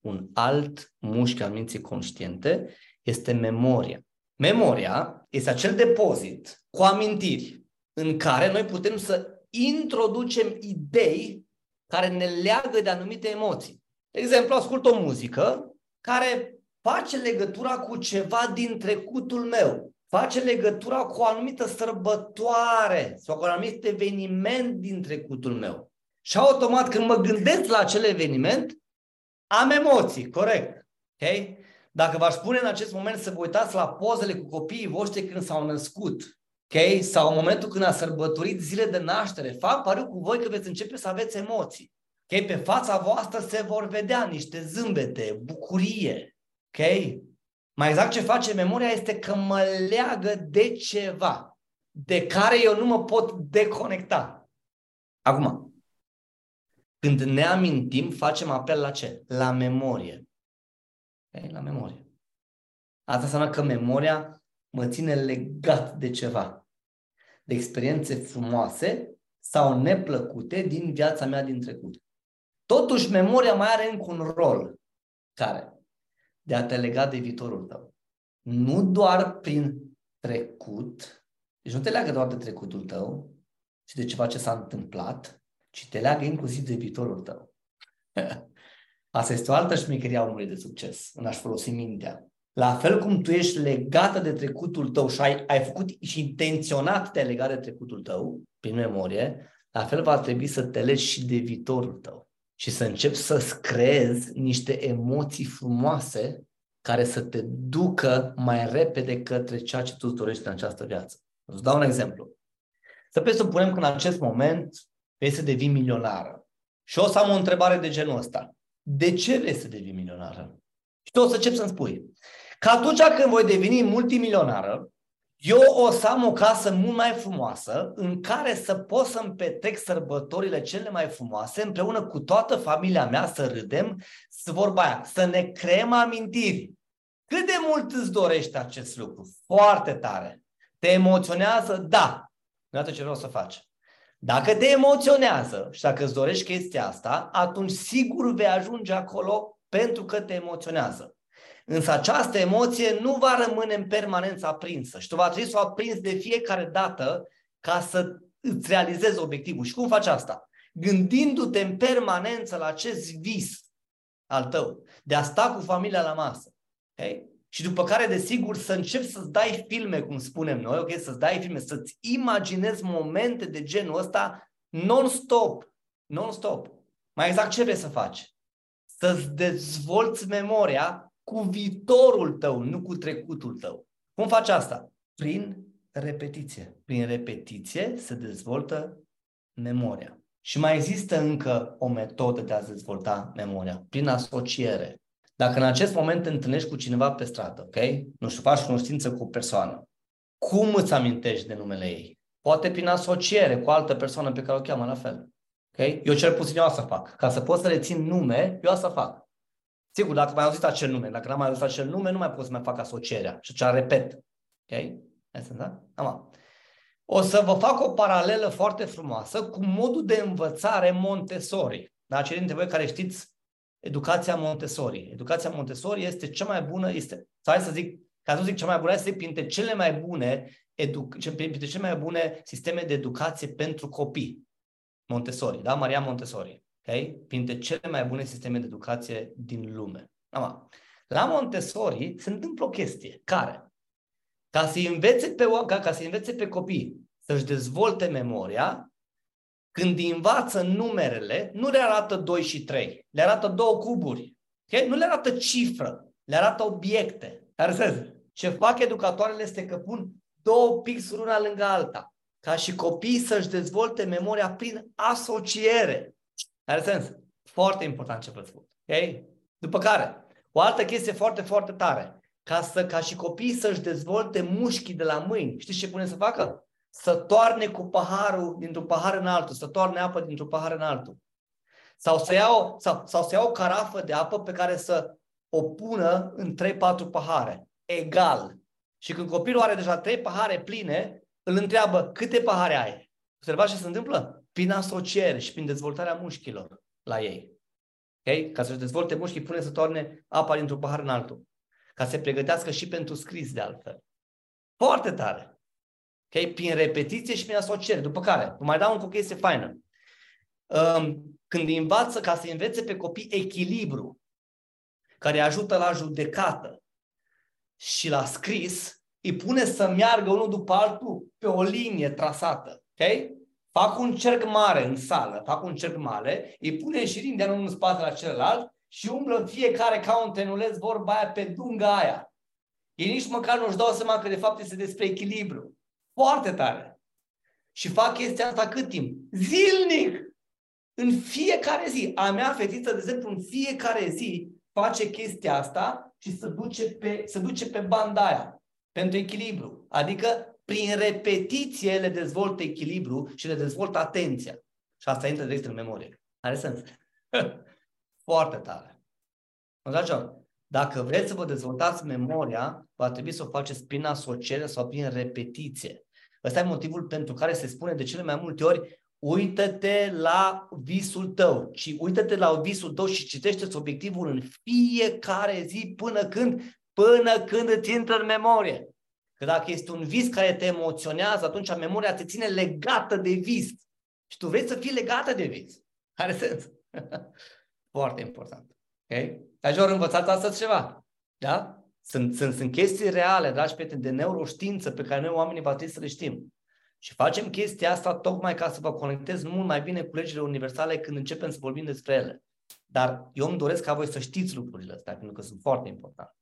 un alt mușchi al minții conștiente, este memoria. Memoria este acel depozit cu amintiri în care noi putem să introducem idei care ne leagă de anumite emoții. De exemplu, ascult o muzică care face legătura cu ceva din trecutul meu, face legătura cu o anumită sărbătoare sau cu un anumit eveniment din trecutul meu. Și automat când mă gândesc la acel eveniment, am emoții, corect. Okay? Dacă v-aș spune în acest moment să vă uitați la pozele cu copiii voștri când s-au născut, okay? sau în momentul când a sărbătorit zile de naștere, fac pariu cu voi că veți începe să aveți emoții. Okay? Pe fața voastră se vor vedea niște zâmbete, bucurie. Okay? Mai exact ce face memoria este că mă leagă de ceva de care eu nu mă pot deconecta. Acum, când ne amintim, facem apel la ce? La memorie. Okay? La memorie. Asta înseamnă că memoria mă ține legat de ceva. De experiențe frumoase sau neplăcute din viața mea din trecut. Totuși, memoria mai are încă un rol. Care? De a te lega de viitorul tău. Nu doar prin trecut, deci nu te leagă doar de trecutul tău și de ceva ce s-a întâmplat, ci te leagă inclusiv de viitorul tău. Asta este o altă șmecherie a omului de succes, în a-și folosi mintea. La fel cum tu ești legată de trecutul tău și ai, ai făcut și intenționat te legat de trecutul tău, prin memorie, la fel va trebui să te legi și de viitorul tău și să începi să-ți creezi niște emoții frumoase care să te ducă mai repede către ceea ce tu îți dorești în această viață. Îți dau un exemplu. Să presupunem că în acest moment vrei să devii milionară. Și o să am o întrebare de genul ăsta. De ce vrei să devii milionară? Și tu o să încep să-mi spui că atunci când voi deveni multimilionară, eu o să am o casă mult mai frumoasă în care să pot să-mi petrec sărbătorile cele mai frumoase împreună cu toată familia mea să râdem, să vorba aia, să ne creăm amintiri. Cât de mult îți dorești acest lucru? Foarte tare. Te emoționează? Da. Iată ce vreau să faci. Dacă te emoționează și dacă îți dorești chestia asta, atunci sigur vei ajunge acolo pentru că te emoționează. Însă această emoție nu va rămâne în permanență aprinsă și tu va trebui să o aprinzi de fiecare dată ca să îți realizezi obiectivul. Și cum faci asta? Gândindu-te în permanență la acest vis al tău, de a sta cu familia la masă. Okay? Și după care, desigur, să începi să-ți dai filme, cum spunem noi, ok? Să-ți dai filme, să-ți imaginezi momente de genul ăsta non-stop. Non-stop. Mai exact ce vrei să faci? Să-ți dezvolți memoria cu viitorul tău, nu cu trecutul tău. Cum faci asta? Prin repetiție. Prin repetiție se dezvoltă memoria. Și mai există încă o metodă de a dezvolta memoria, prin asociere. Dacă în acest moment te întâlnești cu cineva pe stradă, ok? Nu știu, faci cunoștință cu o persoană. Cum îți amintești de numele ei? Poate prin asociere cu altă persoană pe care o cheamă la fel. Ok? Eu cel puțin eu asta fac. Ca să pot să rețin nume, eu asta fac. Sigur, dacă mai auzit acel nume, dacă n-am mai auzit acel nume, nu mai pot să mai fac asocierea. Și ce repet. Ok? Asta, da? Am. O să vă fac o paralelă foarte frumoasă cu modul de învățare Montessori. Da? Cei dintre voi care știți educația Montessori. Educația Montessori este cea mai bună, este, sau hai să zic, ca să zic cea mai bună, este printre cele mai bune, edu- printre cele mai bune sisteme de educație pentru copii. Montessori, da? Maria Montessori. Okay? Printre cele mai bune sisteme de educație din lume. Ama. La Montessori se întâmplă o chestie care, ca să învețe pe, ca, ca să învețe pe copii să-și dezvolte memoria, când învață numerele, nu le arată 2 și 3, le arată două cuburi. Okay? Nu le arată cifră, le arată obiecte. Înțelegi? Ce fac educatoarele este că pun două pixuri una lângă alta, ca și copiii să-și dezvolte memoria prin asociere. Are sens? Foarte important ce vă spun. Okay? După care, o altă chestie foarte, foarte tare, ca, să, ca și copiii să-și dezvolte mușchii de la mâini. Știți ce pune să facă? Să toarne cu paharul dintr-un pahar în altul, să toarne apă dintr-un pahar în altul. Sau să, ia o, sau, sau să ia o carafă de apă pe care să o pună în 3-4 pahare, egal. Și când copilul are deja 3 pahare pline, îl întreabă câte pahare ai. Observați ce se întâmplă? Prin asociere și prin dezvoltarea mușchilor la ei. Okay? Ca să-și dezvolte mușchii, pune să toarne apa dintr-un pahar în altul. Ca să se pregătească și pentru scris de altfel. Foarte tare. Okay? Prin repetiție și prin asociere. După care, mai dau încă o chestie faină. Um, când învață, ca să învețe pe copii echilibru, care ajută la judecată și la scris, îi pune să meargă unul după altul pe o linie trasată. Okay? Fac un cerc mare în sală, fac un cerc mare, îi pune și de unul în spate la celălalt și umblă fiecare ca un tenuleț vorba aia pe dunga aia. Ei nici măcar nu-și dau seama că de fapt este despre echilibru. Foarte tare. Și fac chestia asta cât timp? Zilnic! În fiecare zi. A mea fetiță, de exemplu, în fiecare zi face chestia asta și se duce pe, se duce pe banda aia pentru echilibru. Adică prin repetiție le dezvoltă echilibru și le dezvoltă atenția. Și asta intră direct în memorie. Are sens? Foarte tare. Dragilor, dacă vreți să vă dezvoltați memoria, va trebui să o faceți prin asociere sau prin repetiție. Ăsta e motivul pentru care se spune de cele mai multe ori uită-te la visul tău, ci uită-te la visul tău și citește obiectivul în fiecare zi până când, până când îți intră în memorie. Că dacă este un vis care te emoționează, atunci memoria te ține legată de vis. Și tu vrei să fii legată de vis. Are sens? Foarte important. Ok? Dar ori învățați astăzi ceva. Da? Sunt, sunt, sunt chestii reale, dragi prieteni, de neuroștiință pe care noi oamenii va trebui să le știm. Și facem chestia asta tocmai ca să vă conectez mult mai bine cu legile universale când începem să vorbim despre ele. Dar eu îmi doresc ca voi să știți lucrurile astea, pentru că sunt foarte importante.